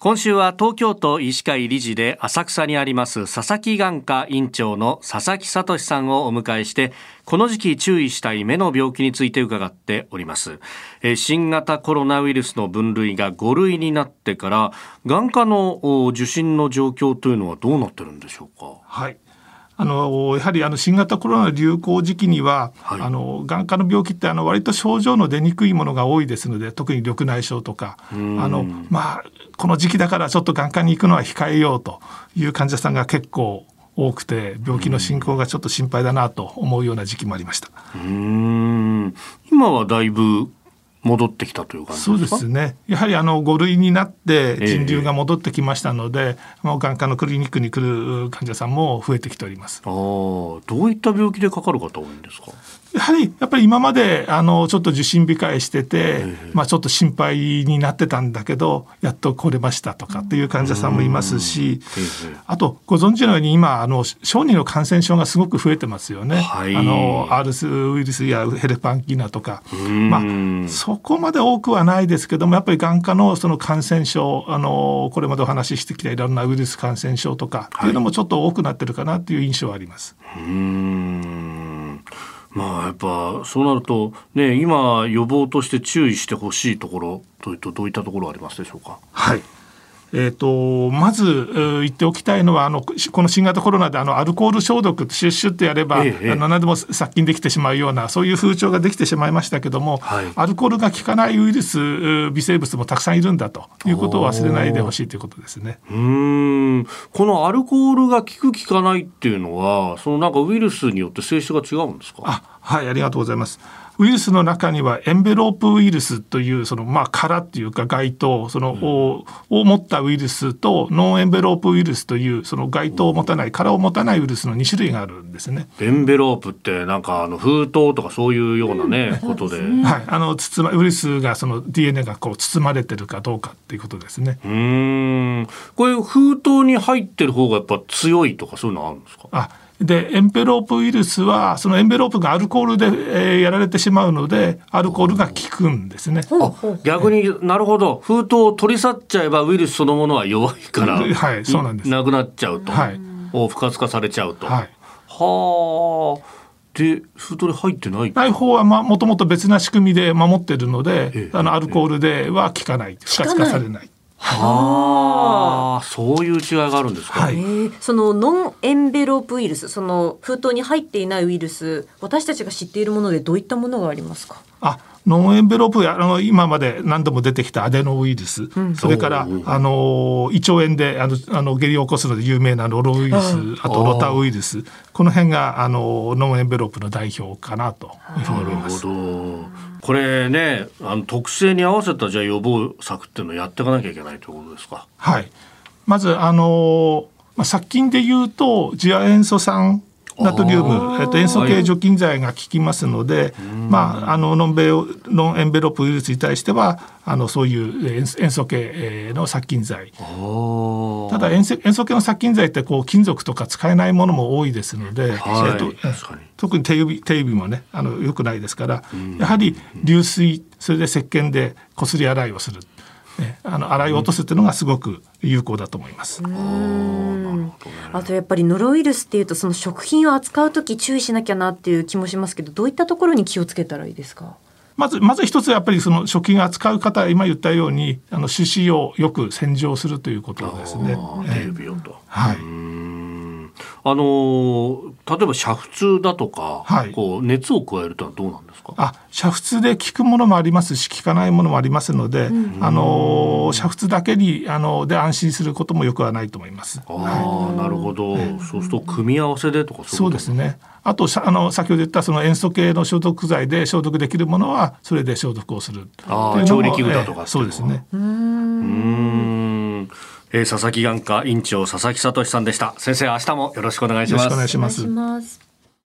今週は東京都医師会理事で浅草にあります佐々木眼科院長の佐々木聡さんをお迎えしてこの時期注意したい目の病気について伺っております。新型コロナウイルスの分類が5類になってから眼科の受診の状況というのはどうなってるんでしょうか？はい。あのやはりあの新型コロナ流行時期には、はい、あの眼科の病気ってあの割と症状の出にくいものが多いですので特に緑内障とか。あの、まあ、この時期だからちょっと眼科に行くのは控えようという患者さんが結構多くて病気の進行がちょっと心配だなと思うような時期もありました。うん。今はだいぶ戻ってきたという感じそうですね。やはりあの5類になって人流が戻ってきましたので、えー、もう眼科のクリニックに来る患者さんも増えてきております。あどういった病気でかかる方多いんですか？りやっぱり今まであのちょっと受診控えしてて、えー、まあ、ちょっと心配になってたんだけどやっと来れましたとかっていう患者さんもいますし、えー、あとご存知のように今あの小児の感染症がすごく増えてますよね。はい、あの RS ウイルスやヘルパンギーナとか、まあ、そこまで多くはないですけどもやっぱり眼科のその感染症あのこれまでお話ししてきたいろんなウイルス感染症とかっていうのもちょっと多くなってるかなっていう印象はあります。うんまあやっぱそうなるとね今予防として注意してほしいところというとどういったところありますでしょうか？はいえーと、まず言っておきたいのはあのこの新型コロナであのアルコール消毒シュッシュッとやれば、ええ、あの何でも殺菌できてしまうようなそういう風潮ができてしまいましたけども、はい、アルコールが効かないウイルス微生物もたくさんいるんだということを忘れないでほしいということですね。うん。このアルコールが効く効かないっていうのはそのなんかウイルスによって性質が違うんですか？あはいありがとうございます。ウイルスの中にはエンベロープウイルスというそのまあ殻っていうか該当その、うん、を持ったウイルスとノンエンベロープウイルスというその該当を持たない殻を持たないウイルスの2種類があるんですね。エンベロープってなんかあの封筒とかそういうようなね、うん、ことで、はい、あの包まウイルスがその DNA がこう包まれてるかどうかっていうことですね。うんこれ封筒に入ってる方がやっぱ強いとかそういうのあるんですか？あでエンペロープウイルスはそのエンベロープがアルコールで、えー、やられてしまうのでアルコールが効くんですね。逆になるほど。封筒を取り去っちゃえばウイルスそのものは弱いから、はい、そうなんです。なくなっちゃうと、はい、不活化されちゃうと。はい、はあ。で封筒に入ってない。ない方はもともと別な仕組みで守ってるので、ええ、あのアルコールでは効かない。不活化されない。はあ、そういう違いがあるんですか？はい、そのノンエンベロープウイルス、その封筒に入っていないウイルス、私たちが知っているものでどういったものがありますか？あ、ノンエンベロープあの今まで何度も出てきたアデノウイルス、うん、それからあの胃腸炎であのあの下痢を起こすので有名なロロウイルス、あとロタウイルス、この辺があのノンエンベロープの代表かなというふうに思います。これねあの特性に合わせたじゃ予防策っていうのをやっていかなきゃいけないということですか？はい。まずあのまあ、殺菌でいうと次亜塩素酸ナトリウム、えっと、塩素系除菌剤が効きますので、まあ、あのノンベノンエンベロップウイルスに対してはあのそういう塩素系の殺菌剤。ただ塩素塩素系の殺菌剤ってこう金属とか使えないものも多いですので、はい、えっと、特に手指手指もねあのよくないですから、やはり流水それで石鹸でこすり洗いをする。ね、あの洗い落とすっていうのがすごく有効だと思います。あとやっぱりノロウイルスっていうとその食品を扱う時注意しなきゃなっていう気もしますけどどういったところに気をつけたらいいですか？まずまず一つやっぱりその食品を扱う方今言ったようにあの手指をよく洗浄するということですね。はい。あの例えば煮沸だとか、はい、こう熱を加えるとはどうなんですか？あ煮沸で効くものもありますし効かないものもありますので、うん、あの煮沸だけにあので安心することもよくはないと思います。あ、はい、なるほど、そうすると組み合わせでとかそうですね。あとあの先ほど言ったその塩素系の消毒剤で消毒できるものはそれで消毒をする。あ調理器具だとか、えー、そうですね。うんえー、佐々木眼科院長佐々木聡さんでした。先生明日もよろしくお願いします。よろしくお願いします